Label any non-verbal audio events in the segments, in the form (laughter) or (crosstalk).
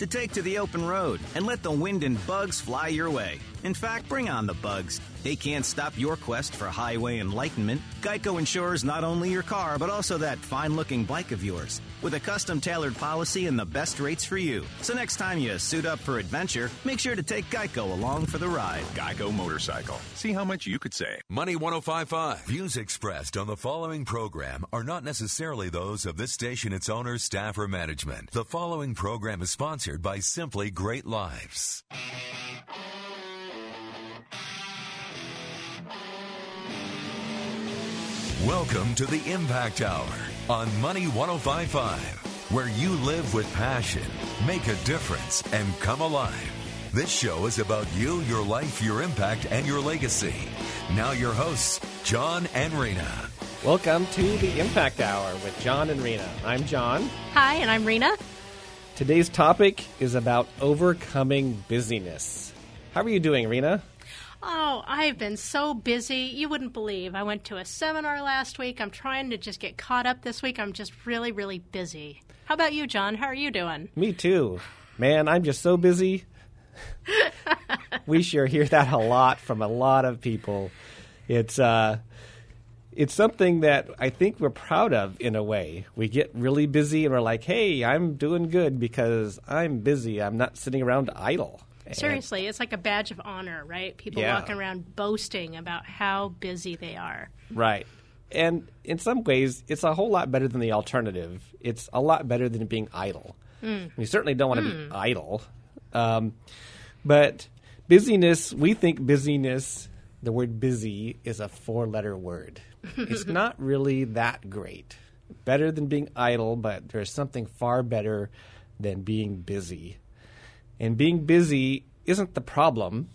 to take to the open road and let the wind and bugs fly your way. In fact, bring on the bugs. They can't stop your quest for highway enlightenment. Geico insures not only your car, but also that fine looking bike of yours with a custom tailored policy and the best rates for you. So next time you suit up for adventure, make sure to take Geico along for the ride. Geico Motorcycle. See how much you could save. Money 1055. Views expressed on the following program are not necessarily those of this station, its owners, staff, or management. The following program is sponsored by Simply Great Lives. Welcome to the Impact Hour on Money 1055, where you live with passion, make a difference, and come alive. This show is about you, your life, your impact, and your legacy. Now, your hosts, John and Rena. Welcome to the Impact Hour with John and Rena. I'm John. Hi, and I'm Rena. Today's topic is about overcoming busyness. How are you doing, Rena? Oh, I've been so busy. You wouldn't believe. I went to a seminar last week. I'm trying to just get caught up this week. I'm just really, really busy. How about you, John? How are you doing? Me too. Man, I'm just so busy. we sure hear that a lot from a lot of people. It's uh it's something that I think we're proud of in a way. We get really busy and we're like, "Hey, I'm doing good because I'm busy. I'm not sitting around idle." Seriously, it's like a badge of honor, right? People Yeah. walking around boasting about how busy they are. Right. And in some ways, it's a whole lot better than the alternative. It's a lot better than being idle. We certainly don't want to be idle. Um, but busyness, we think busyness, the word busy, is a four letter word. it's (laughs) not really that great. Better than being idle, but there's something far better than being busy. And being busy isn't the problem.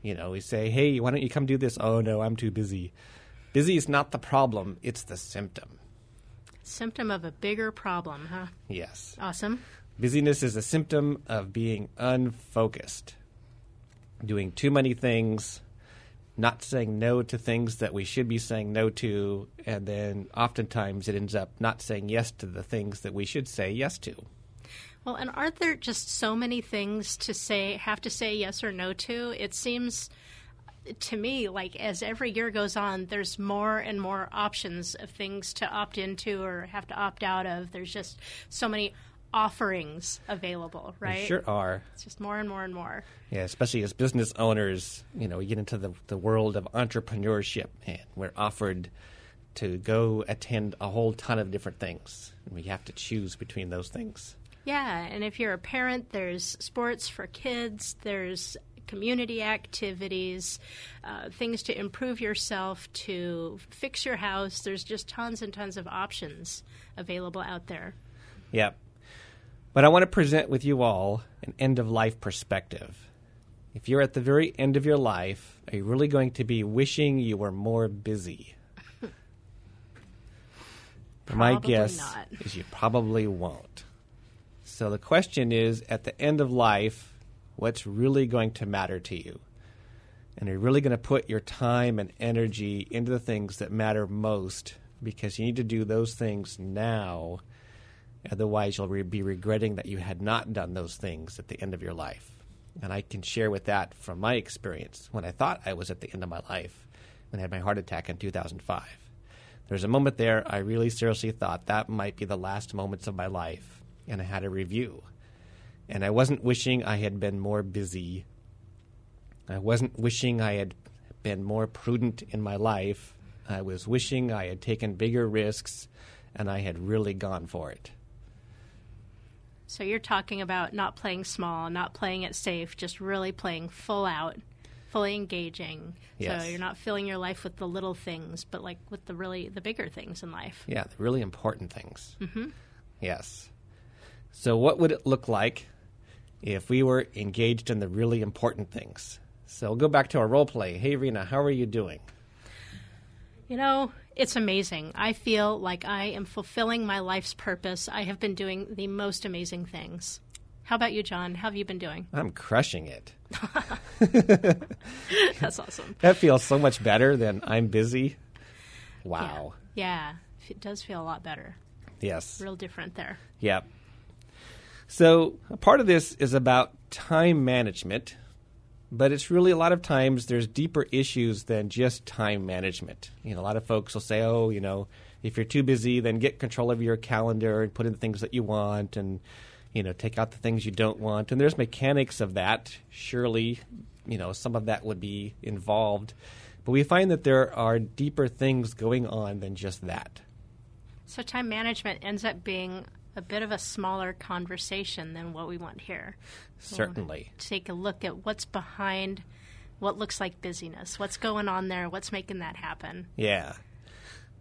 You know, we say, hey, why don't you come do this? Oh, no, I'm too busy. Busy is not the problem, it's the symptom. Symptom of a bigger problem, huh? Yes. Awesome. Busyness is a symptom of being unfocused, doing too many things, not saying no to things that we should be saying no to, and then oftentimes it ends up not saying yes to the things that we should say yes to. Well, and aren't there just so many things to say, have to say yes or no to? It seems to me like as every year goes on, there's more and more options of things to opt into or have to opt out of. There's just so many offerings available, right? There sure are. It's just more and more and more. Yeah, especially as business owners, you know, we get into the, the world of entrepreneurship and we're offered to go attend a whole ton of different things. And we have to choose between those things. Yeah, and if you're a parent, there's sports for kids, there's community activities, uh, things to improve yourself, to fix your house. There's just tons and tons of options available out there. Yep. But I want to present with you all an end of life perspective. If you're at the very end of your life, are you really going to be wishing you were more busy? (laughs) My Probably guess not. is you probably won't. So the question is at the end of life, what's really going to matter to you? And are you really going to put your time and energy into the things that matter most because you need to do those things now Otherwise, you'll re- be regretting that you had not done those things at the end of your life. And I can share with that from my experience when I thought I was at the end of my life I had my heart attack in 2005. There was a moment there I really seriously thought that might be the last moments of my life, and I had a review. And I wasn't wishing I had been more busy. I wasn't wishing I had been more prudent in my life. I was wishing I had taken bigger risks and I had really gone for it. So you're talking about not playing small, not playing it safe, just really playing full out, fully engaging. Yes. So you're not filling your life with the little things, but like with the really the bigger things in life. Yeah, the really important things. Mm-hmm. Yes. So, what would it look like if we were engaged in the really important things? So, we'll go back to our role play. Hey, Rena, how are you doing? You know, it's amazing. I feel like I am fulfilling my life's purpose. I have been doing the most amazing things. How about you, John? How have you been doing? I'm crushing it. (laughs) (laughs) That's awesome. That feels so much better than I'm busy. Wow. Yeah, it does feel a lot better. Yes. Real different there. Yep. So, a part of this is about time management, but it's really a lot of times there's deeper issues than just time management. You know, a lot of folks will say, "Oh, you know, if you're too busy, then get control of your calendar and put in the things that you want and you know, take out the things you don't want." And there's mechanics of that. Surely, you know, some of that would be involved. But we find that there are deeper things going on than just that. So time management ends up being a bit of a smaller conversation than what we want here. Certainly. take a look at what's behind what looks like busyness. What's going on there? What's making that happen? Yeah.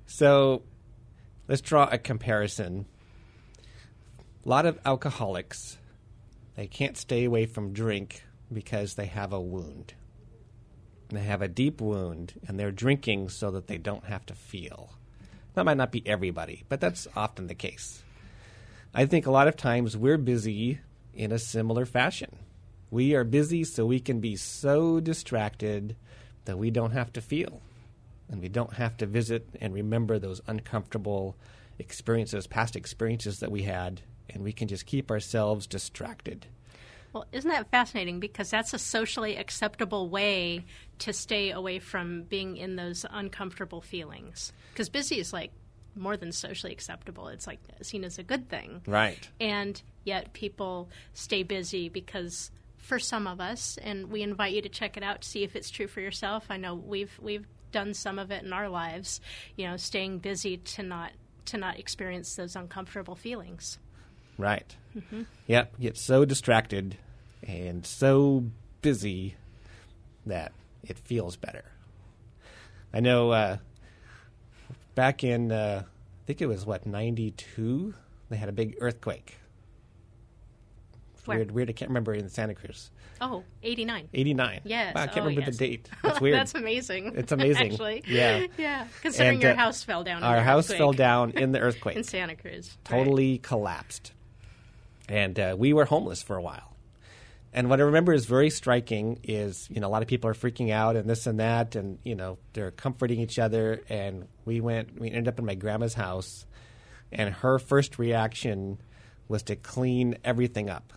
So let's draw a comparison. A lot of alcoholics, they can't stay away from drink because they have a wound. They have a deep wound, and they're drinking so that they don't have to feel. That might not be everybody, but that's often the case. I think a lot of times we're busy in a similar fashion. We are busy so we can be so distracted that we don't have to feel. And we don't have to visit and remember those uncomfortable experiences, past experiences that we had, and we can just keep ourselves distracted. Well, isn't that fascinating? Because that's a socially acceptable way to stay away from being in those uncomfortable feelings. Because busy is like more than socially acceptable. It's like seen as a good thing. Right. And yet people stay busy because for some of us, and we invite you to check it out to see if it's true for yourself. I know we've we've done some of it in our lives, you know, staying busy to not to not experience those uncomfortable feelings. Right. Mm-hmm. Yep. Get so distracted and so busy that it feels better. I know uh, back in, uh, I think it was what, 92? They had a big earthquake. Where? Weird, weird. I can't remember in Santa Cruz. Oh, 89. 89. Yes. Wow, I can't oh, remember yes. the date. (laughs) That's weird. That's amazing. It's amazing. Actually. Yeah. (laughs) Yeah. Considering And, your uh, house fell down. in Our the house earthquake fell down in the (laughs) earthquake. in Santa Cruz. Right. totally collapsed. And uh, we were homeless for a while. And what I remember is very striking is, you know, a lot of people are freaking out and this and that, and, you know, they're comforting each other. And we went, we ended up in my grandma's house, and her first reaction was to clean everything up.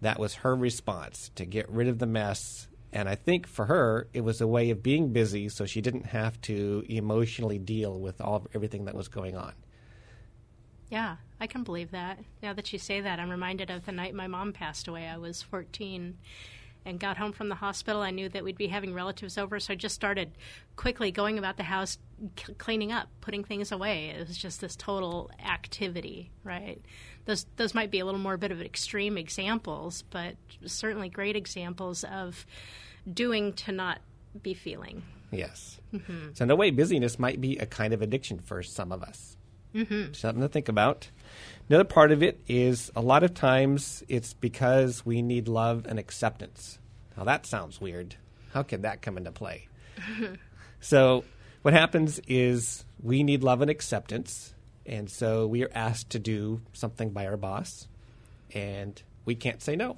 That was her response to get rid of the mess. And I think for her, it was a way of being busy so she didn't have to emotionally deal with all everything that was going on. Yeah, I can believe that. Now that you say that, I'm reminded of the night my mom passed away. I was 14 and got home from the hospital. I knew that we'd be having relatives over, so I just started quickly going about the house, c- cleaning up, putting things away. It was just this total activity, right? Those those might be a little more bit of extreme examples, but certainly great examples of doing to not be feeling. Yes. So, in a way, busyness might be a kind of addiction for some of us. Mm-hmm. Something to think about. Another part of it is a lot of times it's because we need love and acceptance. Now, that sounds weird. How could that come into play? (laughs) so, what happens is we need love and acceptance, and so we are asked to do something by our boss, and we can't say no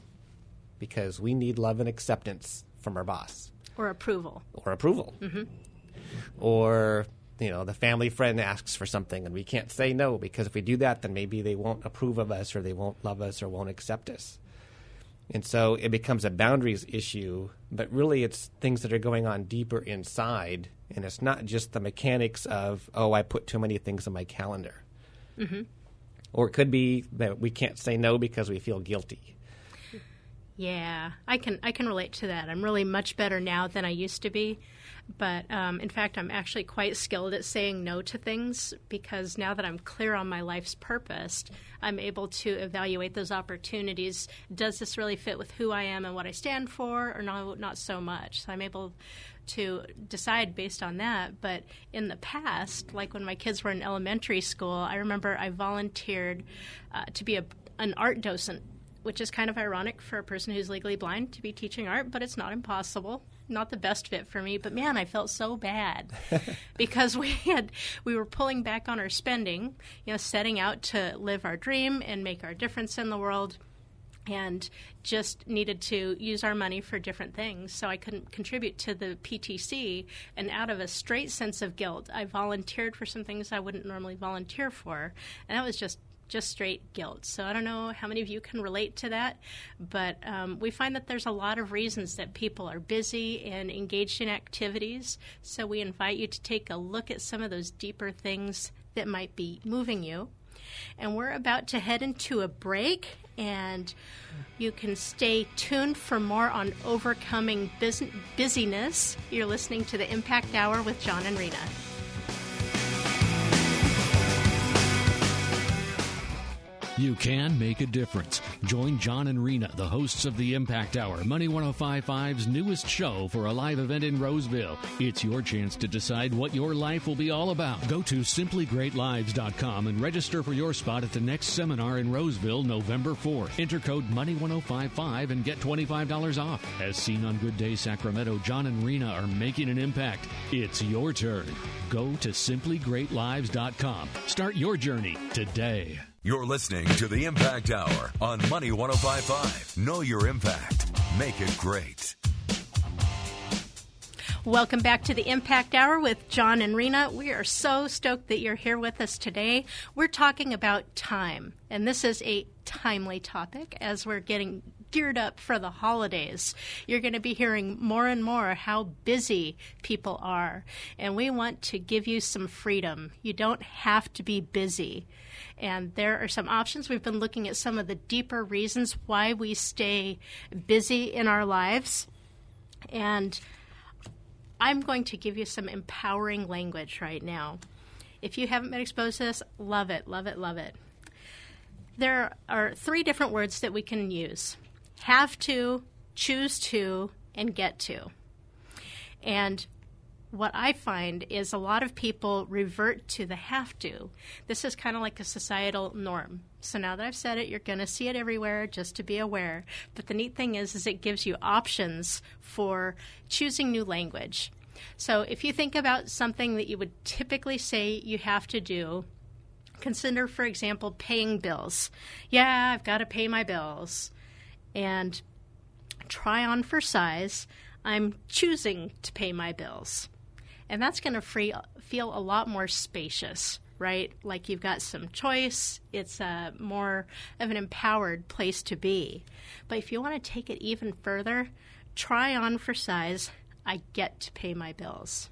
because we need love and acceptance from our boss Or approval. or approval. Mm-hmm. Or, you know, the family friend asks for something and we can't say no because if we do that, then maybe they won't approve of us or they won't love us or won't accept us. And so it becomes a boundaries issue, but really it's things that are going on deeper inside. And it's not just the mechanics of, oh, I put too many things on my calendar. Mm-hmm. Or it could be that we can't say no because we feel guilty. Yeah, I can I can relate to that. I'm really much better now than I used to be, but um, in fact, I'm actually quite skilled at saying no to things because now that I'm clear on my life's purpose, I'm able to evaluate those opportunities. Does this really fit with who I am and what I stand for, or no, not so much? So I'm able to decide based on that. But in the past, like when my kids were in elementary school, I remember I volunteered uh, to be a, an art docent which is kind of ironic for a person who's legally blind to be teaching art, but it's not impossible. Not the best fit for me, but man, I felt so bad (laughs) because we had we were pulling back on our spending, you know, setting out to live our dream and make our difference in the world and just needed to use our money for different things. So I couldn't contribute to the PTC. And out of a straight sense of guilt, I volunteered for some things I wouldn't normally volunteer for. And that was just just straight guilt. So I don't know how many of you can relate to that, but um, we find that there's a lot of reasons that people are busy and engaged in activities. So we invite you to take a look at some of those deeper things that might be moving you. And we're about to head into a break, and you can stay tuned for more on overcoming bus- busyness. You're listening to the Impact Hour with John and Rena. You can make a difference. Join John and Rena, the hosts of the Impact Hour, Money 1055's newest show for a live event in Roseville. It's your chance to decide what your life will be all about. Go to simplygreatlives.com and register for your spot at the next seminar in Roseville, November 4th. Enter code Money 1055 and get $25 off. As seen on Good Day Sacramento, John and Rena are making an impact. It's your turn. Go to simplygreatlives.com. Start your journey today. You're listening to the Impact Hour on Money 1055. Know your impact. Make it great. Welcome back to the Impact Hour with John and Rena. We are so stoked that you're here with us today. We're talking about time, and this is a timely topic as we're getting geared up for the holidays. You're going to be hearing more and more how busy people are, and we want to give you some freedom. You don't have to be busy. And there are some options. We've been looking at some of the deeper reasons why we stay busy in our lives. And I'm going to give you some empowering language right now. If you haven't been exposed to this, love it, love it, love it. There are three different words that we can use have to, choose to, and get to. And what I find is a lot of people revert to the have to. This is kind of like a societal norm. So now that I've said it, you're going to see it everywhere just to be aware. But the neat thing is is it gives you options for choosing new language. So if you think about something that you would typically say you have to do, consider for example paying bills. Yeah, I've got to pay my bills. And try on for size, I'm choosing to pay my bills and that's going to feel a lot more spacious right? Like you've got some choice. It's a more of an empowered place to be. But if you want to take it even further try on for size. I get to pay my bills.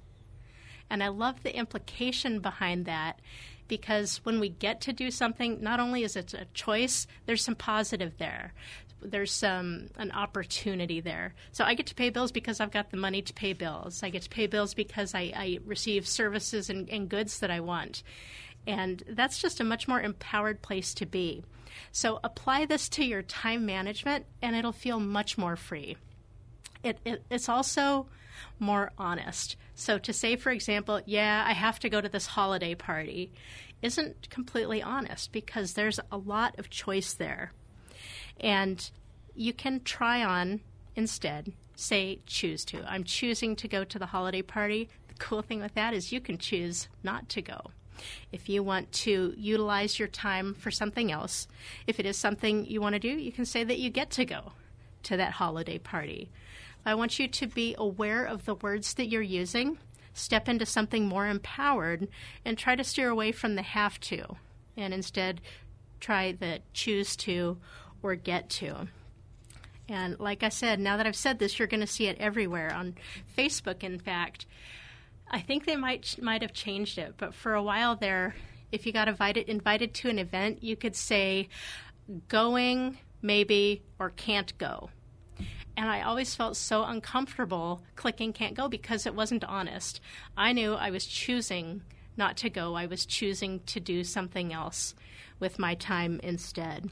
And i love the implication behind that because when we get to do something not only is it a choice there's some positive there there's some an opportunity there. So I get to pay bills because I've got the money to pay bills. I get to pay bills because I, I receive services and, and goods that I want. And that's just a much more empowered place to be. So apply this to your time management, and it'll feel much more free. It, it, it's also more honest. So to say, for example, yeah, I have to go to this holiday party, isn't completely honest because there's a lot of choice there. And you can try on instead, say, choose to. I'm choosing to go to the holiday party. The cool thing with that is you can choose not to go. If you want to utilize your time for something else, if it is something you want to do, you can say that you get to go to that holiday party. I want you to be aware of the words that you're using, step into something more empowered, and try to steer away from the have to, and instead try the choose to or get to. And like I said, now that I've said this, you're going to see it everywhere on Facebook. In fact, I think they might might have changed it, but for a while there, if you got invited invited to an event, you could say going, maybe, or can't go. And I always felt so uncomfortable clicking can't go because it wasn't honest. I knew I was choosing not to go. I was choosing to do something else with my time instead.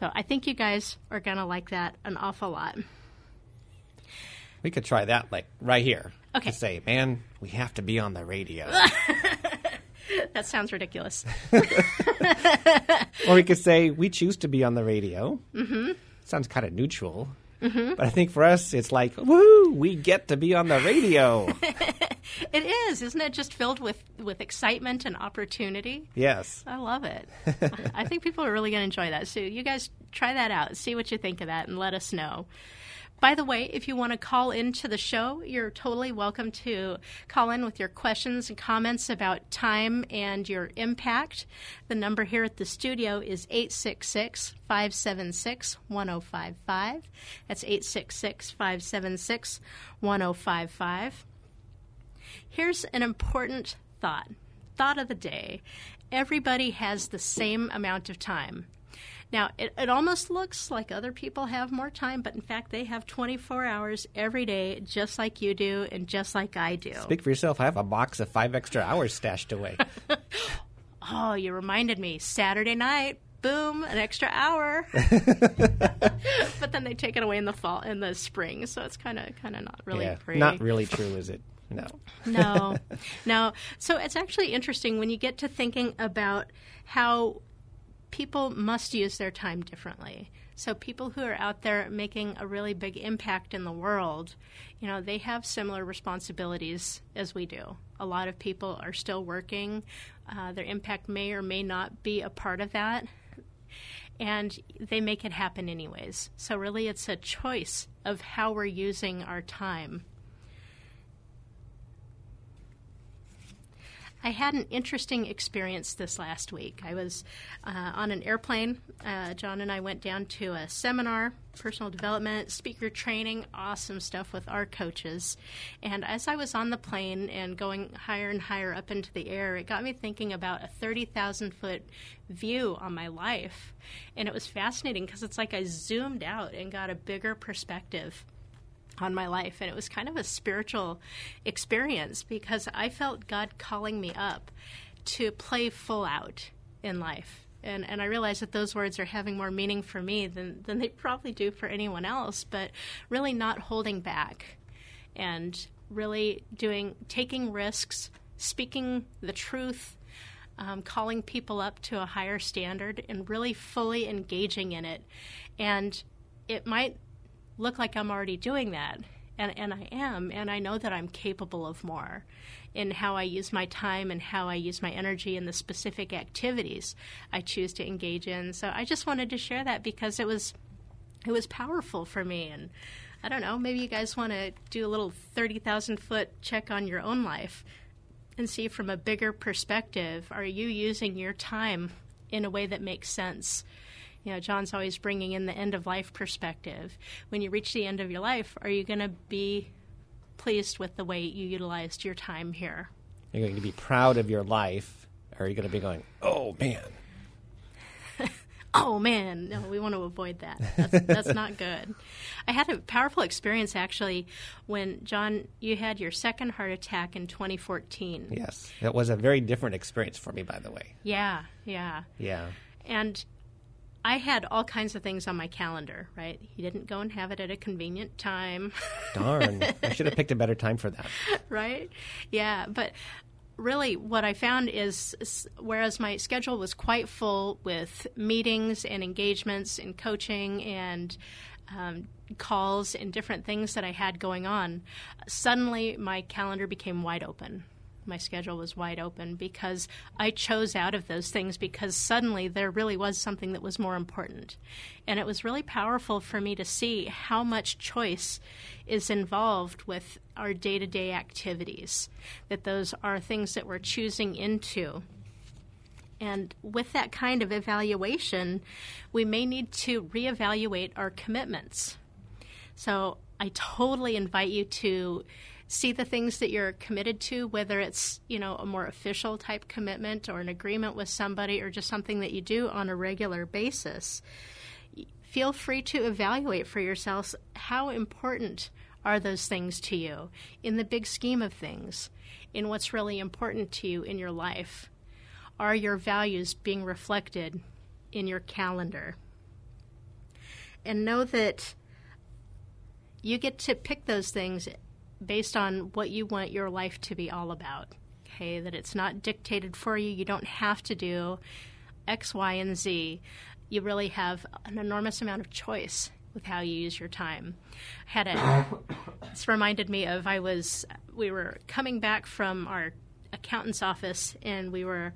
So I think you guys are going to like that an awful lot. We could try that like right here. Okay. To say, man, we have to be on the radio. (laughs) that sounds ridiculous. (laughs) or we could say, we choose to be on the radio. Mm-hmm. Sounds kind of neutral. Mm-hmm. But I think for us, it's like, woo, we get to be on the radio. (laughs) it is, isn't it? Just filled with with excitement and opportunity. Yes. I love it. (laughs) I think people are really going to enjoy that. So you guys try that out. See what you think of that, and let us know. By the way, if you want to call into the show, you're totally welcome to call in with your questions and comments about time and your impact. The number here at the studio is 866 576 1055. That's 866 576 1055. Here's an important thought thought of the day. Everybody has the same amount of time. Now, it, it almost looks like other people have more time, but in fact, they have 24 hours every day, just like you do and just like I do. Speak for yourself. I have a box of five extra hours stashed away. (laughs) oh, you reminded me. Saturday night, boom, an extra hour. (laughs) (laughs) but then they take it away in the fall, in the spring, so it's kind of, kind of not really yeah, pretty. not really true, is it? No. no, no. So it's actually interesting when you get to thinking about how people must use their time differently. So people who are out there making a really big impact in the world, you know, they have similar responsibilities as we do. A lot of people are still working. Uh, their impact may or may not be a part of that. And they make it happen anyways. So, really, it's a choice of how we're using our time. I had an interesting experience this last week. I was uh, on an airplane. Uh, John and I went down to a seminar, personal development, speaker training, awesome stuff with our coaches. And as I was on the plane and going higher and higher up into the air, it got me thinking about a 30,000 foot view on my life. And it was fascinating because it's like I zoomed out and got a bigger perspective on my life. And it was kind of a spiritual experience because I felt God calling me up to play full out in life. And, and I realize that those words are having more meaning for me than, than they probably do for anyone else, but really not holding back and really doing, taking risks, speaking the truth, um, calling people up to a higher standard, and really fully engaging in it. And it might look like I'm already doing that. And, and I am, and I know that I'm capable of more in how I use my time and how I use my energy in the specific activities I choose to engage in. So I just wanted to share that because it was it was powerful for me and I don't know, maybe you guys want to do a little 30,000 foot check on your own life and see from a bigger perspective are you using your time in a way that makes sense? You know, John's always bringing in the end of life perspective. When you reach the end of your life, are you going to be pleased with the way you utilized your time here? You're going to be proud of your life, or are you going to be going, oh man? (laughs) oh man, no, we want to avoid that. That's, that's not good. I had a powerful experience actually when, John, you had your second heart attack in 2014. Yes, it was a very different experience for me, by the way. Yeah, yeah. Yeah. And I had all kinds of things on my calendar, right? He didn't go and have it at a convenient time. (laughs) Darn. I should have picked a better time for that. right? Yeah, but really what I found is whereas my schedule was quite full with meetings and engagements and coaching and um, calls and different things that I had going on, suddenly my calendar became wide open my schedule was wide open because I chose out of those things because suddenly there really was something that was more important. And it was really powerful for me to see how much choice is involved with our day to day activities, that those are things that we're choosing into. And with that kind of evaluation, we may need to reevaluate our commitments. So I totally invite you to see the things that you're committed to, whether it's you know a more official type commitment or an agreement with somebody or just something that you do on a regular basis. Feel free to evaluate for yourselves how important are those things to you in the big scheme of things, in what's really important to you in your life. Are your values being reflected in your calendar? And know that you get to pick those things based on what you want your life to be all about. Okay, that it's not dictated for you. You don't have to do X, Y, and Z. You really have an enormous amount of choice with how you use your time. I had a (coughs) this reminded me of I was we were coming back from our accountant's office and we were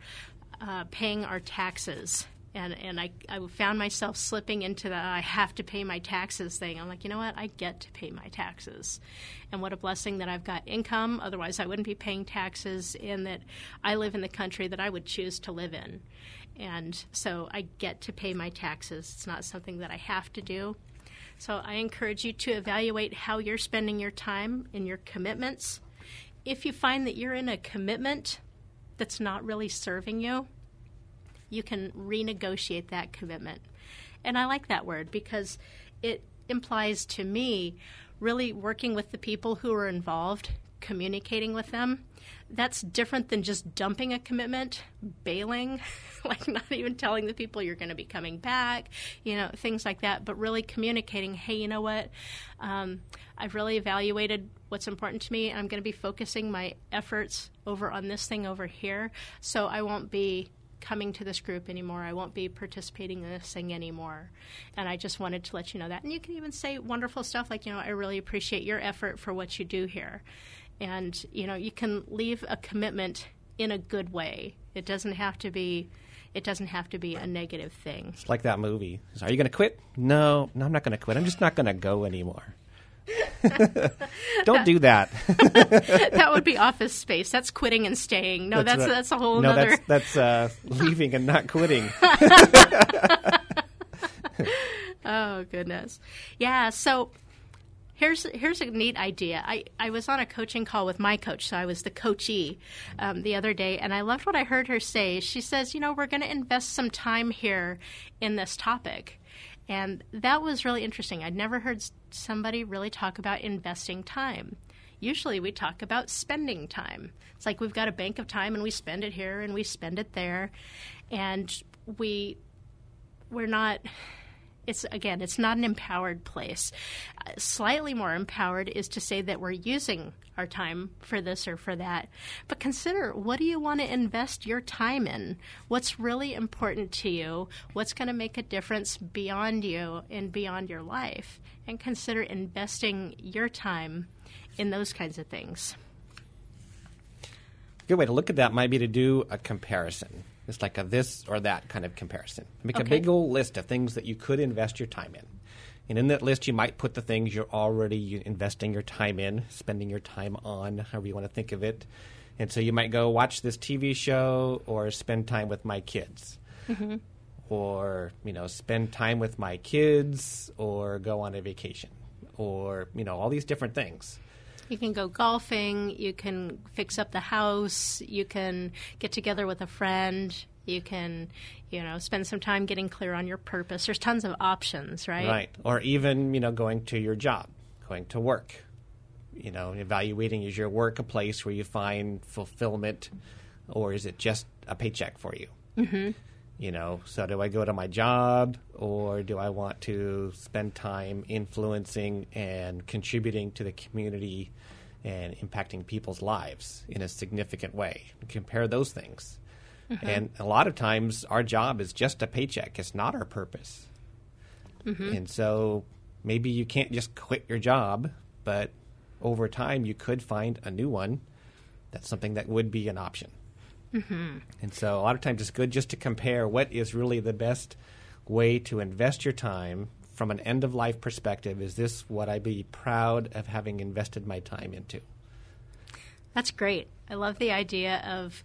uh, paying our taxes and and I, I found myself slipping into the I have to pay my taxes thing. I'm like, you know what? I get to pay my taxes, and what a blessing that I've got income. Otherwise, I wouldn't be paying taxes, and that I live in the country that I would choose to live in, and so I get to pay my taxes. It's not something that I have to do. So I encourage you to evaluate how you're spending your time and your commitments. If you find that you're in a commitment that's not really serving you, you can renegotiate that commitment. And I like that word because it implies to me really working with the people who are involved, communicating with them. That's different than just dumping a commitment, bailing, (laughs) like not even telling the people you're going to be coming back, you know, things like that, but really communicating, hey, you know what? Um, I've really evaluated what's important to me, and I'm going to be focusing my efforts over on this thing over here, so I won't be coming to this group anymore. I won't be participating in this thing anymore. And I just wanted to let you know that. And you can even say wonderful stuff like, you know, I really appreciate your effort for what you do here. And, you know, you can leave a commitment in a good way. It doesn't have to be it doesn't have to be a negative thing. It's like that movie. Are you going to quit? No, no, I'm not going to quit. I'm just not going to go anymore. (laughs) Don't do that. (laughs) that would be office space. That's quitting and staying. No, that's that's, that's a whole no, other. That's, that's uh, leaving and not quitting. (laughs) oh goodness, yeah. So here's here's a neat idea. I, I was on a coaching call with my coach, so I was the coachee um, the other day, and I loved what I heard her say. She says, you know, we're going to invest some time here in this topic. And that was really interesting. I'd never heard somebody really talk about investing time. Usually we talk about spending time. It's like we've got a bank of time and we spend it here and we spend it there. And we we're not it's again, it's not an empowered place. Slightly more empowered is to say that we're using our time for this or for that. But consider what do you want to invest your time in? What's really important to you? What's going to make a difference beyond you and beyond your life? And consider investing your time in those kinds of things. A good way to look at that might be to do a comparison. It's like a this or that kind of comparison. Make okay. a big old list of things that you could invest your time in. And in that list, you might put the things you're already investing your time in, spending your time on, however you want to think of it. And so you might go watch this TV show or spend time with my kids. Mm-hmm. Or, you know, spend time with my kids or go on a vacation or, you know, all these different things. You can go golfing, you can fix up the house, you can get together with a friend, you can, you know, spend some time getting clear on your purpose. There's tons of options, right? Right. Or even, you know, going to your job, going to work. You know, evaluating is your work a place where you find fulfillment or is it just a paycheck for you? Mm-hmm. You know, so do I go to my job or do I want to spend time influencing and contributing to the community and impacting people's lives in a significant way? Compare those things. Mm-hmm. And a lot of times our job is just a paycheck, it's not our purpose. Mm-hmm. And so maybe you can't just quit your job, but over time you could find a new one. That's something that would be an option. Mm-hmm. And so a lot of times it's good just to compare what is really the best way to invest your time from an end of life perspective. Is this what I'd be proud of having invested my time into? That's great. I love the idea of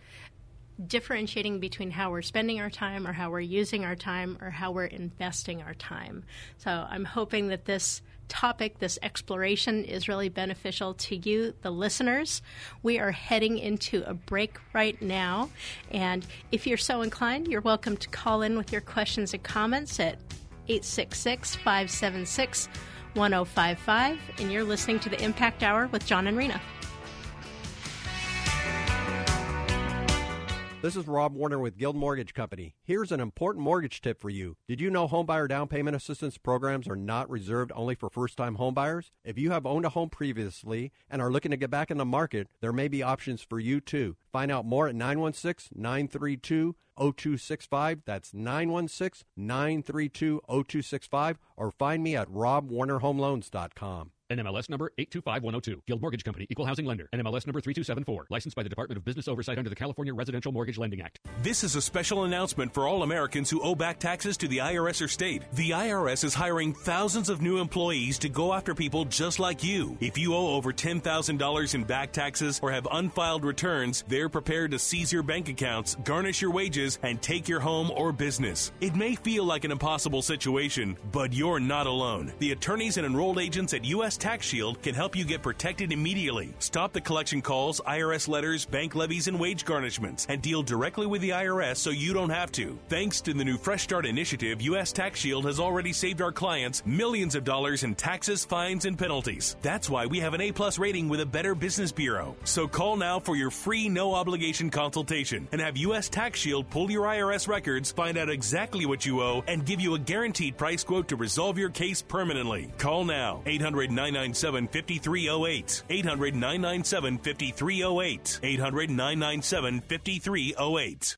differentiating between how we're spending our time or how we're using our time or how we're investing our time. So I'm hoping that this topic, this exploration, is really beneficial to you, the listeners. We are heading into a break right now. And if you're so inclined, you're welcome to call in with your questions and comments at 866 576 1055. And you're listening to the Impact Hour with John and Rena. This is Rob Warner with Guild Mortgage Company. Here's an important mortgage tip for you. Did you know homebuyer down payment assistance programs are not reserved only for first-time homebuyers? If you have owned a home previously and are looking to get back in the market, there may be options for you too. Find out more at 916-932 0265. That's 916 932 0265. Or find me at robwarnerhomeloans.com. NMLS number 825102. Guild Mortgage Company, Equal Housing Lender. NMLS number 3274. Licensed by the Department of Business Oversight under the California Residential Mortgage Lending Act. This is a special announcement for all Americans who owe back taxes to the IRS or state. The IRS is hiring thousands of new employees to go after people just like you. If you owe over $10,000 in back taxes or have unfiled returns, they're prepared to seize your bank accounts, garnish your wages, and take your home or business. It may feel like an impossible situation, but you're not alone. The attorneys and enrolled agents at U.S. Tax Shield can help you get protected immediately. Stop the collection calls, IRS letters, bank levies, and wage garnishments, and deal directly with the IRS so you don't have to. Thanks to the new Fresh Start initiative, U.S. Tax Shield has already saved our clients millions of dollars in taxes, fines, and penalties. That's why we have an A plus rating with a Better Business Bureau. So call now for your free, no obligation consultation and have U.S. Tax Shield pull your IRS records, find out exactly what you owe, and give you a guaranteed price quote to resolve your case permanently. Call now 800 997 5308. 800 997 5308. 800 997 5308.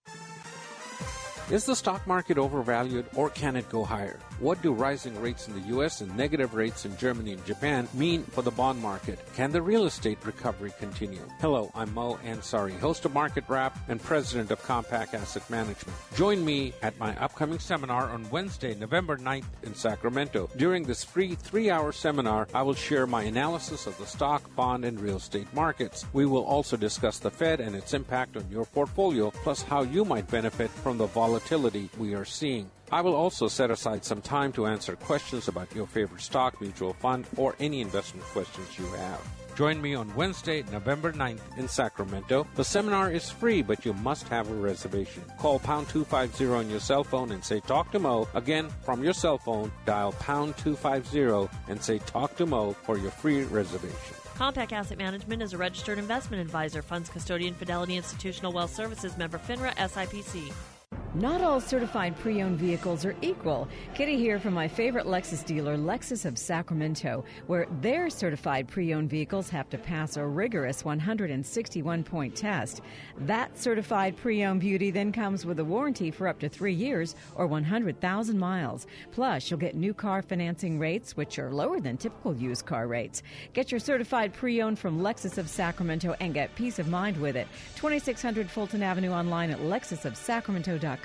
Is the stock market overvalued or can it go higher? What do rising rates in the US and negative rates in Germany and Japan mean for the bond market? Can the real estate recovery continue? Hello, I'm Mo Ansari, host of Market Wrap and president of Compak Asset Management. Join me at my upcoming seminar on Wednesday, November 9th in Sacramento. During this free three hour seminar, I will share my analysis of the stock, bond, and real estate markets. We will also discuss the Fed and its impact on your portfolio, plus how you might benefit from the volatility we are seeing. I will also set aside some time to answer questions about your favorite stock, mutual fund, or any investment questions you have. Join me on Wednesday, November 9th in Sacramento. The seminar is free, but you must have a reservation. Call pound 250 on your cell phone and say talk to Mo. Again, from your cell phone, dial pound 250 and say talk to Mo for your free reservation. Compak Asset Management is a registered investment advisor, funds custodian, Fidelity Institutional Wealth Services member, FINRA SIPC. Not all certified pre owned vehicles are equal. Kitty here from my favorite Lexus dealer, Lexus of Sacramento, where their certified pre owned vehicles have to pass a rigorous 161 point test. That certified pre owned beauty then comes with a warranty for up to three years or 100,000 miles. Plus, you'll get new car financing rates, which are lower than typical used car rates. Get your certified pre owned from Lexus of Sacramento and get peace of mind with it. 2600 Fulton Avenue online at lexusofsacramento.com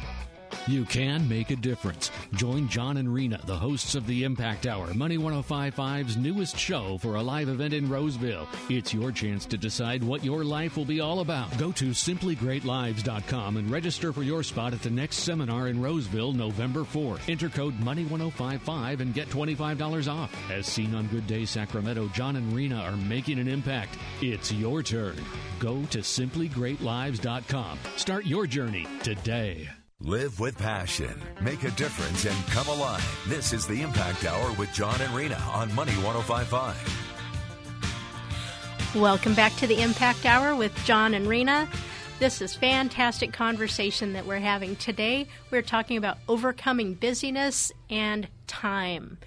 You can make a difference. Join John and Rena, the hosts of the Impact Hour, Money 1055's newest show for a live event in Roseville. It's your chance to decide what your life will be all about. Go to simplygreatlives.com and register for your spot at the next seminar in Roseville, November 4th. Enter code Money1055 and get $25 off. As seen on Good Day Sacramento, John and Rena are making an impact. It's your turn. Go to simplygreatlives.com. Start your journey today. Live with passion, make a difference, and come alive. This is the Impact Hour with John and Rena on Money 1055. Welcome back to the Impact Hour with John and Rena. This is fantastic conversation that we're having today. We're talking about overcoming busyness and time.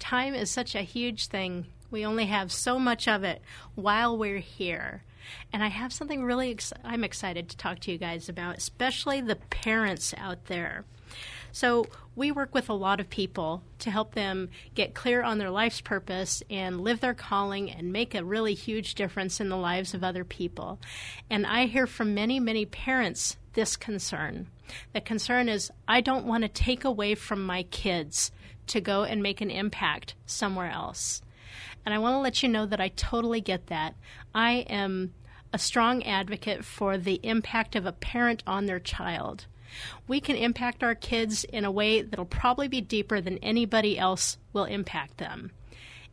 Time is such a huge thing. We only have so much of it while we're here. And I have something really ex- I'm excited to talk to you guys about, especially the parents out there. So, we work with a lot of people to help them get clear on their life's purpose and live their calling and make a really huge difference in the lives of other people. And I hear from many, many parents this concern. The concern is I don't want to take away from my kids to go and make an impact somewhere else. And I want to let you know that I totally get that. I am a strong advocate for the impact of a parent on their child. We can impact our kids in a way that'll probably be deeper than anybody else will impact them.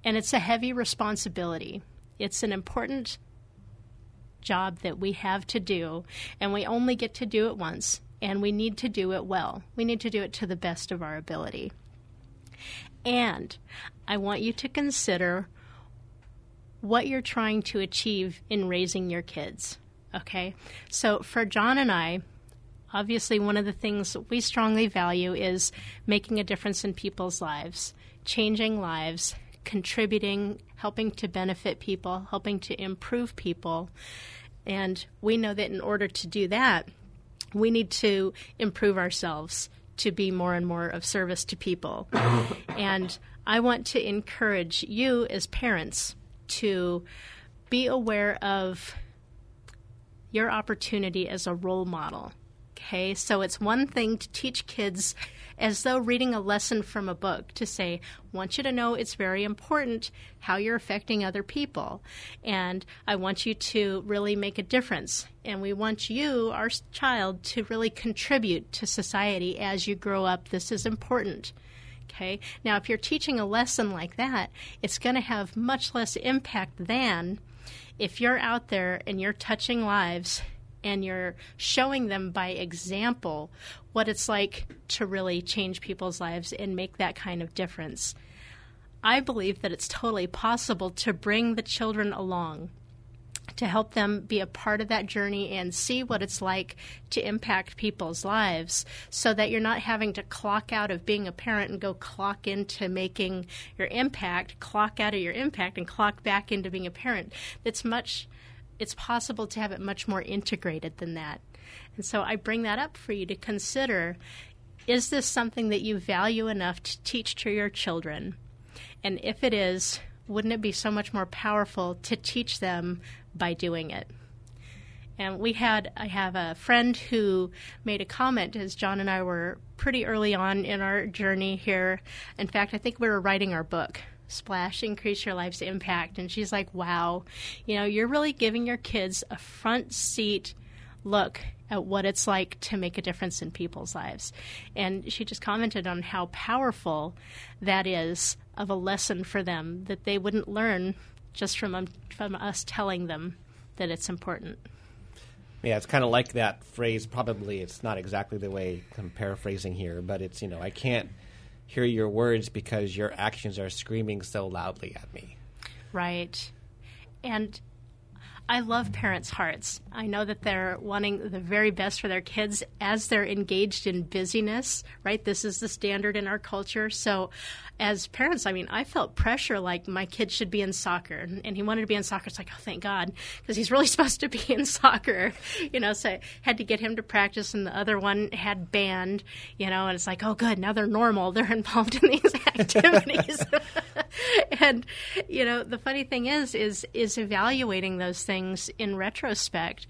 And it's a heavy responsibility. It's an important job that we have to do, and we only get to do it once, and we need to do it well. We need to do it to the best of our ability. And I want you to consider what you're trying to achieve in raising your kids. Okay? So for John and I, obviously one of the things we strongly value is making a difference in people's lives, changing lives, contributing, helping to benefit people, helping to improve people. And we know that in order to do that, we need to improve ourselves to be more and more of service to people. (coughs) and I want to encourage you as parents to be aware of your opportunity as a role model. Okay, so it's one thing to teach kids as though reading a lesson from a book to say, want you to know it's very important how you're affecting other people. And I want you to really make a difference. And we want you, our child, to really contribute to society as you grow up. This is important. Okay. Now, if you're teaching a lesson like that, it's going to have much less impact than if you're out there and you're touching lives and you're showing them by example what it's like to really change people's lives and make that kind of difference. I believe that it's totally possible to bring the children along to help them be a part of that journey and see what it's like to impact people's lives so that you're not having to clock out of being a parent and go clock into making your impact, clock out of your impact and clock back into being a parent. It's much it's possible to have it much more integrated than that. And so I bring that up for you to consider is this something that you value enough to teach to your children? And if it is, wouldn't it be so much more powerful to teach them by doing it? And we had, I have a friend who made a comment as John and I were pretty early on in our journey here. In fact, I think we were writing our book splash increase your life's impact and she's like wow you know you're really giving your kids a front seat look at what it's like to make a difference in people's lives and she just commented on how powerful that is of a lesson for them that they wouldn't learn just from um, from us telling them that it's important yeah, it's kind of like that phrase. Probably it's not exactly the way I'm paraphrasing here, but it's you know I can't hear your words because your actions are screaming so loudly at me. Right. And I love parents' hearts. I know that they're wanting the very best for their kids as they're engaged in busyness, right? This is the standard in our culture. So, as parents, I mean, I felt pressure like my kid should be in soccer, and he wanted to be in soccer. It's like, oh, thank God, because he's (laughs) really supposed to be in soccer, you know. So, I had to get him to practice, and the other one had band, you know, and it's like, oh, good, now they're normal. (laughs) They're involved in these (laughs) activities. and, you know, the funny thing is, is, is evaluating those things things in retrospect.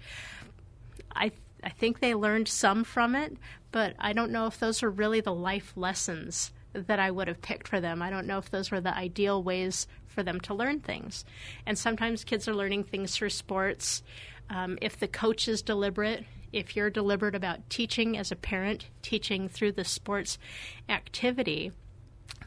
I I think they learned some from it, but I don't know if those are really the life lessons that I would have picked for them. I don't know if those were the ideal ways for them to learn things. And sometimes kids are learning things through sports. Um, if the coach is deliberate, if you're deliberate about teaching as a parent, teaching through the sports activity,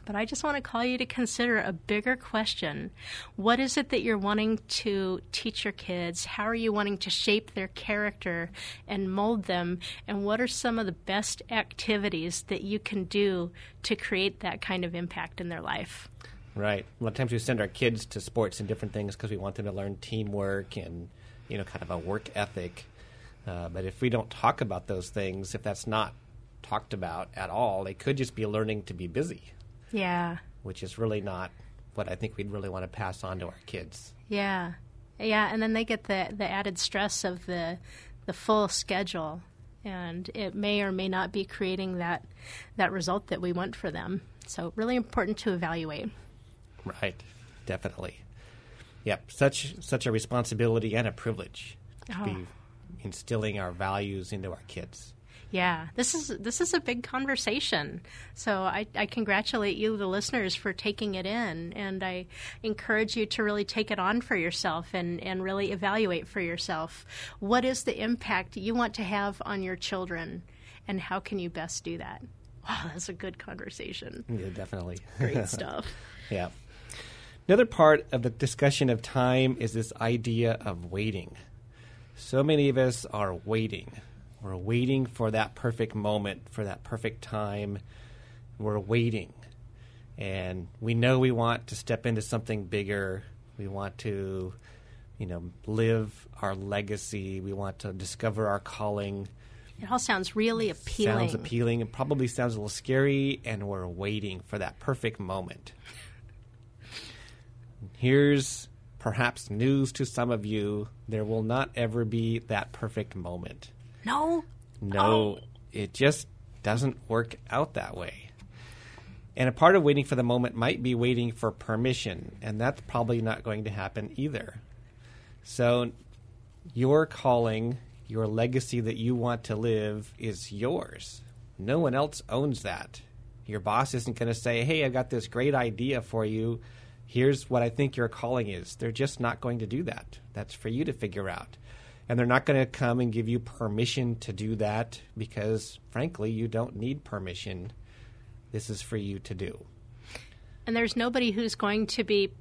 but I just want to call you to consider a bigger question. What is it that you're wanting to teach your kids? How are you wanting to shape their character and mold them? And what are some of the best activities that you can do to create that kind of impact in their life? Right. A lot of times we send our kids to sports and different things because we want them to learn teamwork and, you know, kind of a work ethic. Uh, but if we don't talk about those things, if that's not talked about at all, they could just be learning to be busy. Yeah. Which is really not what I think we'd really want to pass on to our kids. Yeah. Yeah, and then they get the the added stress of the the full schedule and it may or may not be creating that that result that we want for them. So really important to evaluate. Right. Definitely. Yep. Such such a responsibility and a privilege to oh. be instilling our values into our kids. Yeah, this is this is a big conversation. So I, I, congratulate you, the listeners, for taking it in, and I encourage you to really take it on for yourself and and really evaluate for yourself what is the impact you want to have on your children, and how can you best do that. Wow, that's a good conversation. Yeah, definitely. Great (laughs) stuff. yeah. Another part of the discussion of time is this idea of waiting. So many of us are waiting we're waiting for that perfect moment, for that perfect time. We're waiting. And we know we want to step into something bigger. We want to you know, live our legacy. We want to discover our calling. It all sounds really appealing. Sounds appealing. It probably sounds a little scary, and we're waiting for that perfect moment. Here's perhaps news to some of you there will not ever be that perfect moment. No? No, Oh. it just doesn't work out that way. And a part of waiting for the moment might be waiting for permission, and that's probably not going to happen either. So, your calling, your legacy that you want to live is yours. No one else owns that. Your boss isn't going to say, Hey, I've got this great idea for you. Here's what I think your calling is. They're just not going to do that. That's for you to figure out. And they're not going to come and give you permission to do that because, frankly, you don't need permission. This is for you to do. And there's nobody who's going to be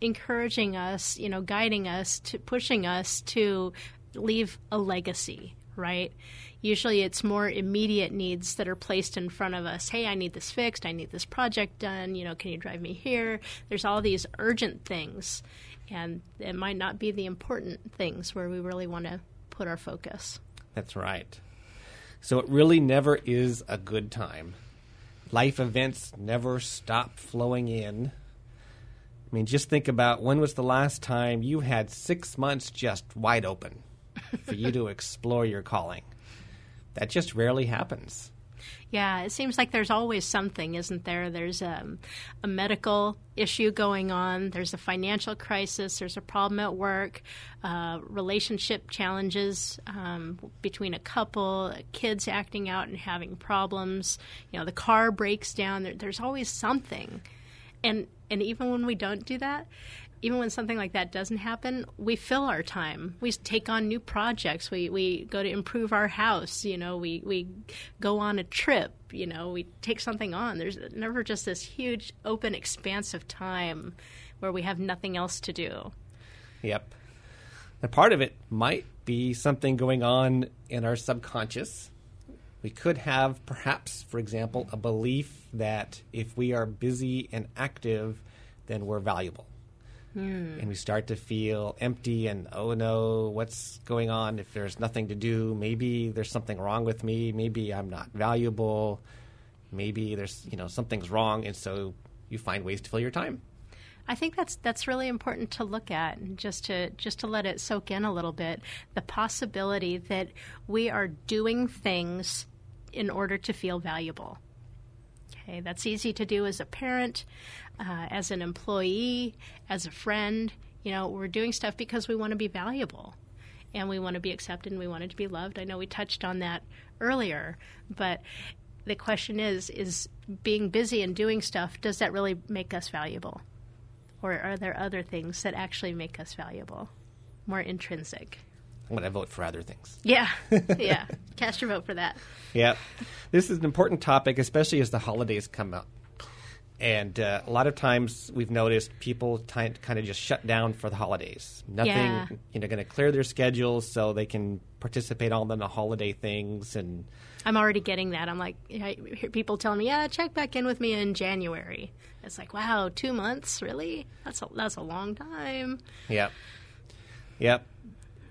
encouraging us, you know, guiding us, to pushing us to leave a legacy, right? Usually it's more immediate needs that are placed in front of us. Hey, I need this fixed. I need this project done. You know, can you drive me here? There's all these urgent things, and it might not be the important things where we really want to put our focus. That's right. So it really never is a good time. Life events never stop flowing in. I mean, just think about when was the last time you had six months just wide open (laughs) for you to explore your calling? That just rarely happens. Yeah, it seems like there's always something, isn't there? There's um, a medical issue going on, there's a financial crisis, there's a problem at work, uh, relationship challenges um, between a couple, kids acting out and having problems. You know, the car breaks down. There, there's always something, and and even when we don't do that, even when something like that doesn't happen, we fill our time. We take on new projects. We we go to improve our house. You know, we we go on a trip. You know, we take something on. There's never just this huge open expanse of time where we have nothing else to do. Yep. And part of it might be something going on in our subconscious. We could have, perhaps, for example, a belief that if we are busy and active, then we're valuable. Hmm. And we start to feel empty and, oh no, what's going on? If there's nothing to do, maybe there's something wrong with me. Maybe I'm not valuable. Maybe there's, you know, something's wrong. And so you find ways to fill your time. I think that's that's really important to look at and just to just to let it soak in a little bit. The possibility that we are doing things in order to feel valuable. Okay, that's easy to do as a parent, uh, as an employee, as a friend. You know, we're doing stuff because we want to be valuable and we want to be accepted and we want to be loved. I know we touched on that earlier, but the question is is being busy and doing stuff does that really make us valuable? Or are there other things that actually make us valuable? More intrinsic. I'm going to vote for other things. Yeah. (laughs) yeah. Cast your vote for that. Yeah. This is an important topic, especially as the holidays come up. And uh, a lot of times we've noticed people ti- kind of just shut down for the holidays. Nothing, Yeah. you know, going to clear their schedules so they can participate all in the holiday things. And I'm already getting that. I'm like, I hear people telling me, "Yeah, check back in with me in January." It's like, wow, two months, really? That's a that's a long time. Yep. Yep.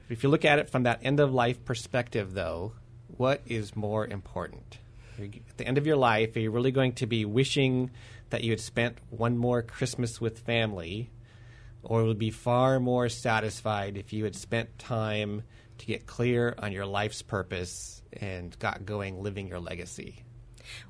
If you look at it from that end of life perspective, though, what is more important? At the end of your life, are you really going to be wishing that you had spent one more Christmas with family, or would be far more satisfied if you had spent time to get clear on your life's purpose and got going living your legacy?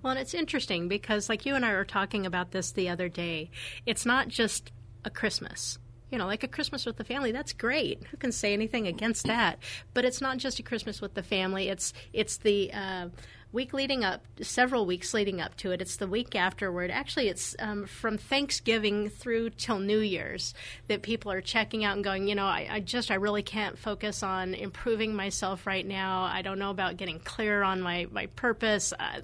Well, it's interesting because, like you and I were talking about this the other day, it's not just a Christmas. You know, like a Christmas with the family, that's great. Who can say anything against that? But it's not just a Christmas with the family. It's it's the uh, week leading up, several weeks leading up to it. It's the week afterward. Actually, it's um, from Thanksgiving through till New Year's that people are checking out and going. You know, I, I just I really can't focus on improving myself right now. I don't know about getting clear on my my purpose. Uh,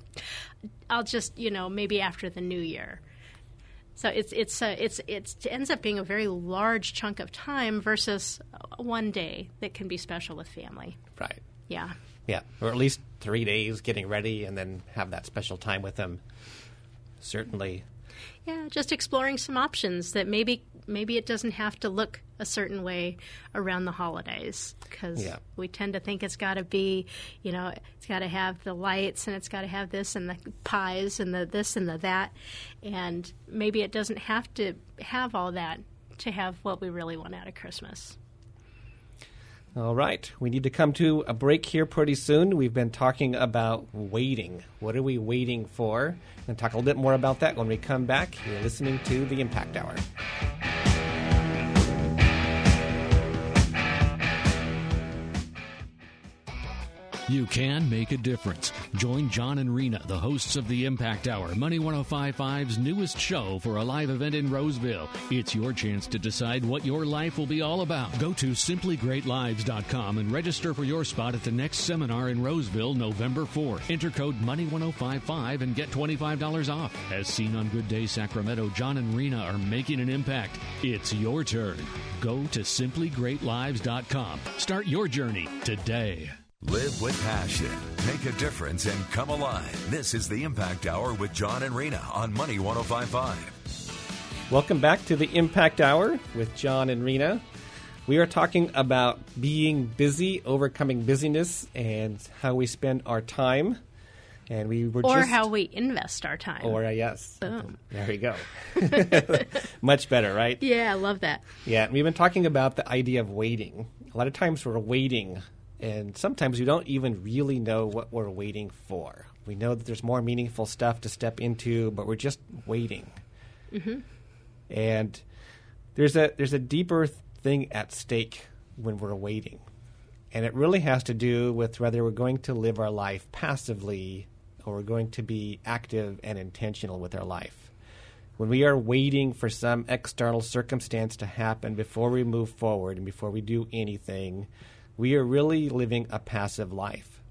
I'll just you know maybe after the New Year. So it's it's uh, it's it's it ends up being a very large chunk of time versus one day that can be special with family. Right. Yeah. Yeah. Or at least three days getting ready and then have that special time with them. Certainly. Yeah, just exploring some options that maybe maybe it doesn't have to look a certain way around the holidays because Yeah. we tend to think it's got to be, you know, it's got to have the lights and it's got to have this and the pies and the this and the that. And maybe it doesn't have to have all that to have what we really want out of Christmas. All right. We need to come to a break here pretty soon. We've been talking about waiting. What are we waiting for? We're going to talk a little bit more about that when we come back. You're listening to the Impact Hour. You can make a difference. Join John and Rena, the hosts of the Impact Hour, Money 1055's newest show for a live event in Roseville. It's your chance to decide what your life will be all about. Go to simplygreatlives.com and register for your spot at the next seminar in Roseville, November 4th. Enter code Money1055 and get $25 off. As seen on Good Day Sacramento, John and Rena are making an impact. It's your turn. Go to simplygreatlives.com. Start your journey today. Live with passion. Make a difference and come alive. This is the Impact Hour with John and Rena on Money 1055. Welcome back to the Impact Hour with John and Rena. We are talking about being busy, overcoming busyness, and how we spend our time. And we were Or just, how we invest our time. Or uh, yes, Boom. there you go. (laughs) (laughs) Much better, right? Yeah, I love that. Yeah, and we've been talking about the idea of waiting. A lot of times we're waiting, and sometimes we don't even really know what we're waiting for. We know that there's more meaningful stuff to step into, but we're just waiting. hmm And there's a there's a deeper thing at stake when we're waiting. And it really has to do with whether we're going to live our life passively or we're going to be active and intentional with our life. When we are waiting for some external circumstance to happen before we move forward and before we do anything, we are really living a passive life.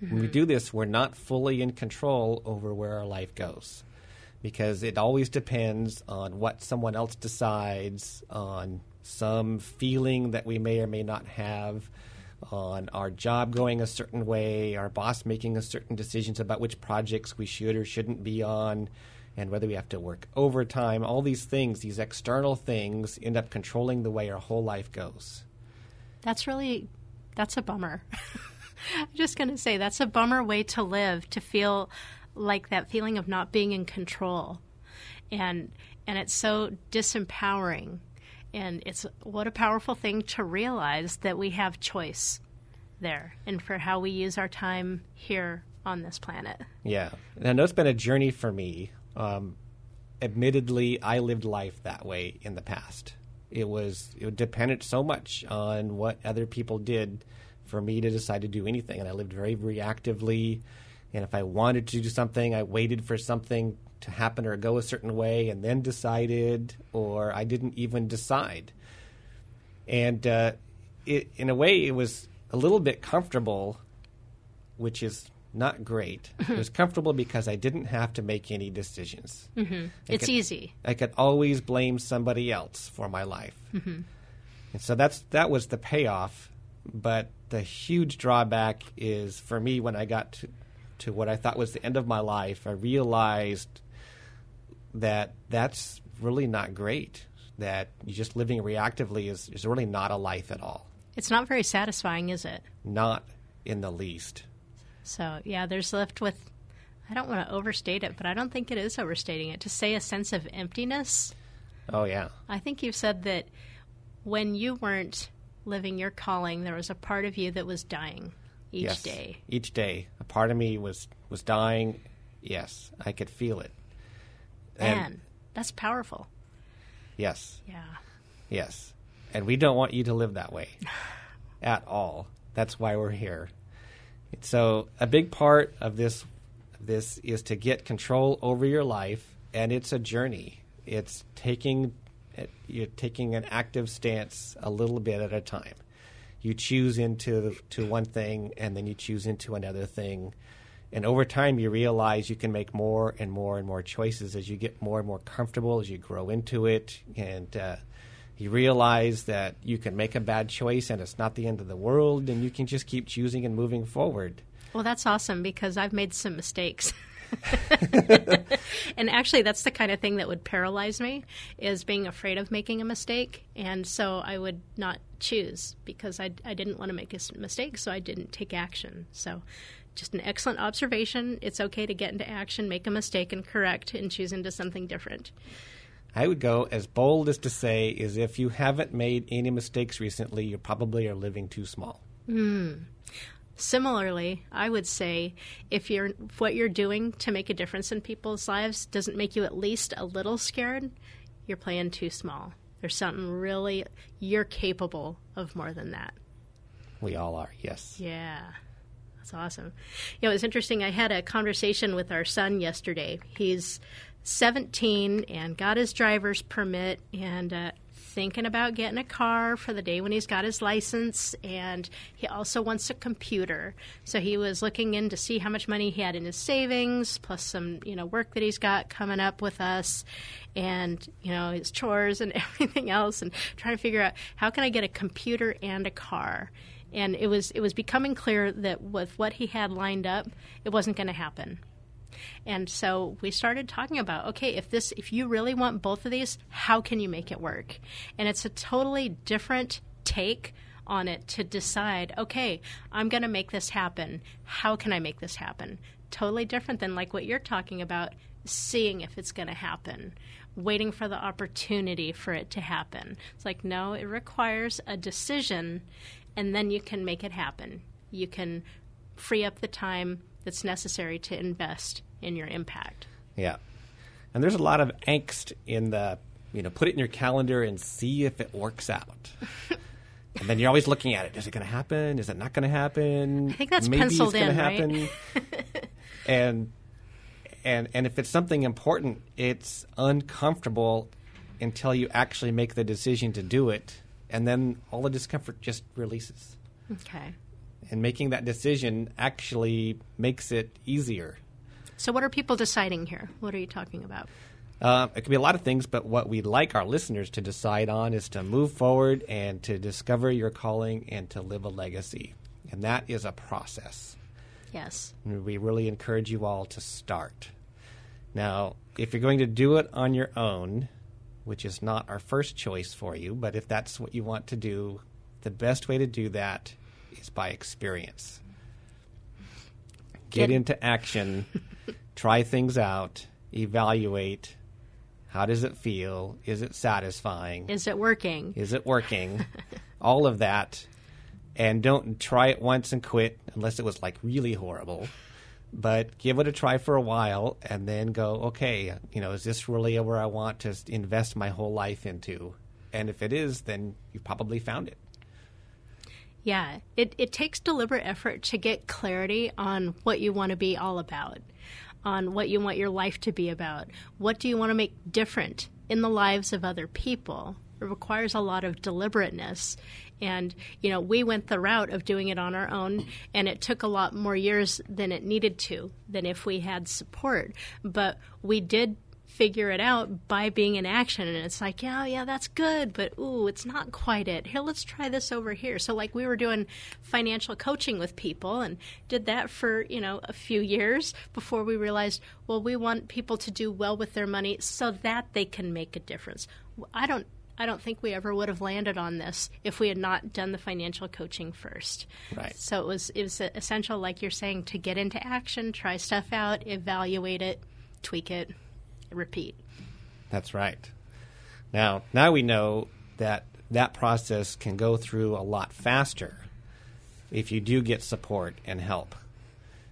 When we Mhm. do this, we're not fully in control over where our life goes because it always depends on what someone else decides, on some feeling that we may or may not have, on our job going a certain way, our boss making a certain decisions about which projects we should or shouldn't be on, and whether we have to work overtime. All these things, these external things, end up controlling the way our whole life goes. That's really that's a bummer. (laughs) I'm just going to say that's a bummer way to live to feel like that feeling of not being in control. And and it's so disempowering. And it's what a powerful thing to realize that we have choice there and for how we use our time here on this planet. Yeah, and I know it's been a journey for me. Um, admittedly, I lived life that way in the past. It was it depended so much on what other people did for me to decide to do anything, and I lived very reactively. And if I wanted to do something, I waited for something to happen or go a certain way, and then decided, or I didn't even decide. And uh, it, in a way, it was a little bit comfortable, which is not great. (laughs) it was comfortable because I didn't have to make any decisions. Mhm. It's could- easy. I could always blame somebody else for my life. Mhm. And so that's that was the payoff, but the huge drawback is for me when I got to, to what I thought was the end of my life, I realized that that's really not great. That you just living reactively is, is really not a life at all. It's not very satisfying, is it? Not in the least. So, yeah, there's left with, I don't want to overstate it, but I don't think it is overstating it, to say a sense of emptiness. Oh yeah. I think you've said that when you weren't living your calling, there was a part of you that was dying each Yes. day. Each day, a part of me was was dying. Yes, I could feel it. And- Man, that's powerful. Yes. Yeah. Yes. And we don't want you to live that way (sighs) at all. That's why we're here. So a big part of this this is to get control over your life and it's a journey. It's taking you're taking an active stance a little bit at a time. You choose into to one thing and then you choose into another thing. And over time, you realize you can make more and more and more choices as you get more and more comfortable, as you grow into it. And uh, you realize that you can make a bad choice and it's not the end of the world, and you can just keep choosing and moving forward. Well, that's awesome because I've made some mistakes. (laughs) (laughs) and actually, that's the kind of thing that would paralyze me is being afraid of making a mistake. And so I would not choose because I, I didn't want to make a mistake, so I didn't take action. So just an excellent observation. It's okay to get into action, make a mistake, and correct and choose into something different. I would go as bold as to say is if you haven't made any mistakes recently, you probably are living too small. Mm. Similarly, I would say if you're what you're doing to make a difference in people's lives doesn't make you at least a little scared, you're playing too small. There's something really you're capable of more than that. We all are, yes. Yeah. That's awesome. You know, it's interesting. I had a conversation with our son yesterday. He's 17 and got his driver's permit and uh, thinking about getting a car for the day when he's got his license, and he also wants a computer. So he was looking in to see how much money he had in his savings, plus some you know work that he's got coming up with us, and you know his chores and (laughs) everything else, and trying to figure out how can I get a computer and a car. And it was it was becoming clear that with what he had lined up, it wasn't going to happen. And so we started talking about okay, if this if you really want both of these, how can you make it work? And it's a totally different take on it to decide, okay, I'm going to make this happen. How can I make this happen? Totally different than like what you're talking about, seeing if it's going to happen, waiting for the opportunity for it to happen. It's like, no, it requires a decision, and then you can make it happen. You can free up the time that's necessary to invest in your impact. Yeah. And there's a lot of angst in the, you know, put it in your calendar and see if it works out. (laughs) and then you're always looking at it. Is it going to happen? Is it not going to happen? I think that's Maybe penciled it's in, happen. right? (laughs) and and and if it's something important, it's uncomfortable until you actually make the decision to do it, and then all the discomfort just releases. Okay. And making that decision actually makes it easier So, what are people deciding here? What are you talking about? Uh, it could be a lot of things, but what we'd like our listeners to decide on is to move forward and to discover your calling and to live a legacy. And that is a process. Yes. And we really encourage you all to start. Now, if you're going to do it on your own, which is not our first choice for you, but if that's what you want to do, the best way to do that is by experience. Get Get- into action, (laughs) try things out, evaluate. How does it feel? Is it satisfying? Is it working? Is it working? (laughs) All of that. And don't try it once and quit unless it was like really horrible. But give it a try for a while and then go, okay, you know, is this really where I want to invest my whole life into? And if it is, then you've probably found it. Yeah, it, it takes deliberate effort to get clarity on what you want to be all about, on what you want your life to be about. What do you want to make different in the lives of other people? It requires a lot of deliberateness. And, you know, we went the route of doing it on our own, and it took a lot more years than it needed to, than if we had support. But we did figure it out by being in action. And it's like yeah yeah that's good but ooh it's not quite it. Here let's try this over here. So like we were doing financial coaching with people and did that for you know a few years before we realized well we want people to do well with their money so that they can make a difference. I don't I don't think we ever would have landed on this if we had not done the financial coaching first. Right. So it was it was essential, like you're saying, to get into action, try stuff out, evaluate it, tweak it, repeat. That's right. Now, now we know that that process can go through a lot faster if you do get support and help.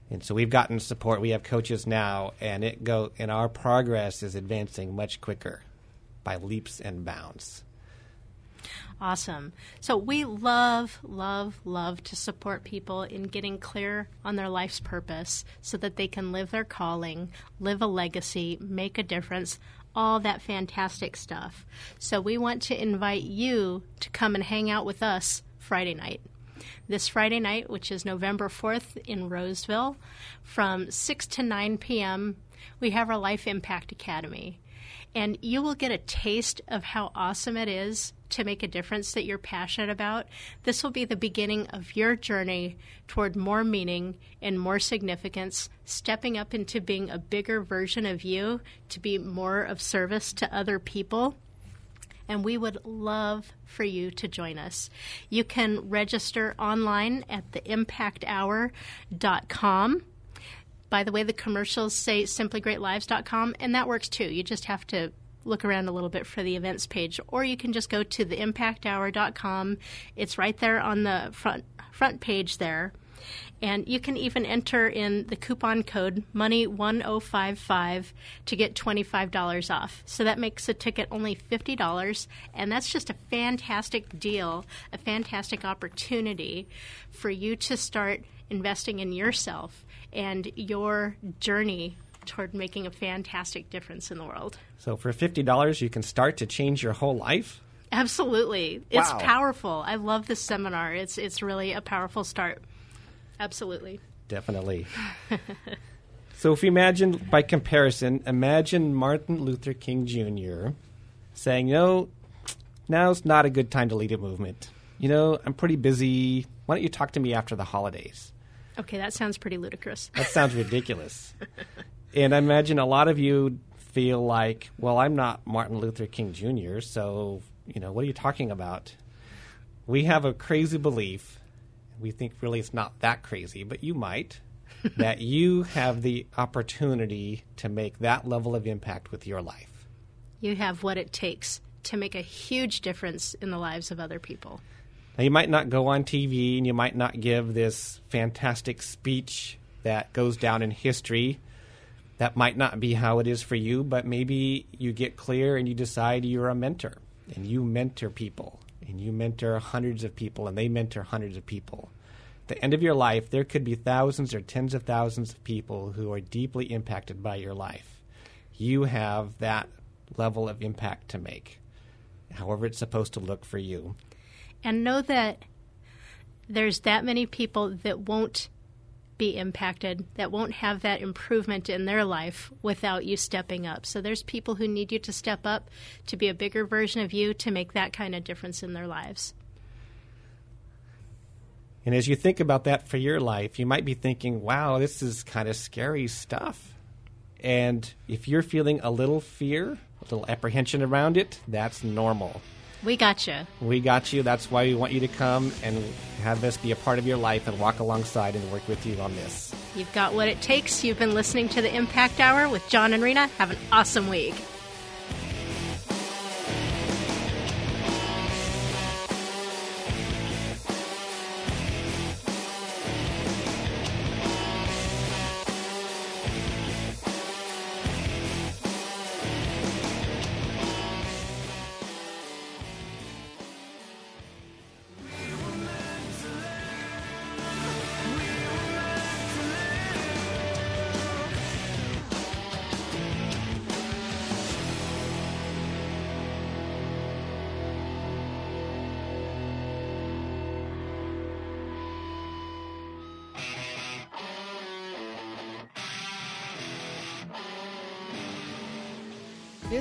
And so we've gotten support. We have coaches now, and it go and our progress is advancing much quicker by leaps and bounds. Awesome. So we love, love, love to support people in getting clear on their life's purpose so that they can live their calling, live a legacy, make a difference, all that fantastic stuff. So we want to invite you to come and hang out with us Friday night. This Friday night, which is November 4th in Roseville, from 6 to 9 p.m., we have our Life Impact Academy. And you will get a taste of how awesome it is to make a difference that you're passionate about. This will be the beginning of your journey toward more meaning and more significance, stepping up into being a bigger version of you to be more of service to other people and we would love for you to join us. You can register online at theimpacthour.com. By the way, the commercials say simplygreatlives.com, and that works too. You just have to look around a little bit for the events page, or you can just go to theimpacthour.com. It's right there on the front front page there. And you can even enter in the coupon code MONEY1055 to get $25 off. So that makes a ticket only $50. And that's just a fantastic deal, a fantastic opportunity for you to start investing in yourself and your journey toward making a fantastic difference in the world. So for $50, you can start to change your whole life? Absolutely. It's Wow. powerful. I love this seminar. It's it's really a powerful start. Absolutely. Definitely. (laughs) so if you imagine, by comparison, imagine Martin Luther King Jr. saying, you know, now's not a good time to lead a movement. You know, I'm pretty busy. Why don't you talk to me after the holidays? Okay, that sounds pretty ludicrous. That sounds ridiculous. (laughs) and I imagine a lot of you feel like, well, I'm not Martin Luther King Jr., so, you know, what are you talking about? We have a crazy belief. We think really it's not that crazy, but you might, (laughs) that you have the opportunity to make that level of impact with your life. You have what it takes to make a huge difference in the lives of other people. Now, you might not go on TV and you might not give this fantastic speech that goes down in history. That might not be how it is for you, but maybe you get clear and you decide you're a mentor and you mentor people and you mentor hundreds of people and they mentor hundreds of people. At the end of your life, there could be thousands or tens of thousands of people who are deeply impacted by your life. You have that level of impact to make, however, it's supposed to look for you. And know that there's that many people that won't be impacted, that won't have that improvement in their life without you stepping up. So there's people who need you to step up to be a bigger version of you to make that kind of difference in their lives. And as you think about that for your life, you might be thinking, wow, this is kind of scary stuff. And if you're feeling a little fear, a little apprehension around it, that's normal. We got you. We got you. That's why we want you to come and have this be a part of your life and walk alongside and work with you on this. You've got what it takes. You've been listening to the Impact Hour with John and Rena. Have an awesome week.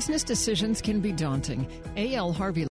Business decisions can be daunting. A.L. Harvey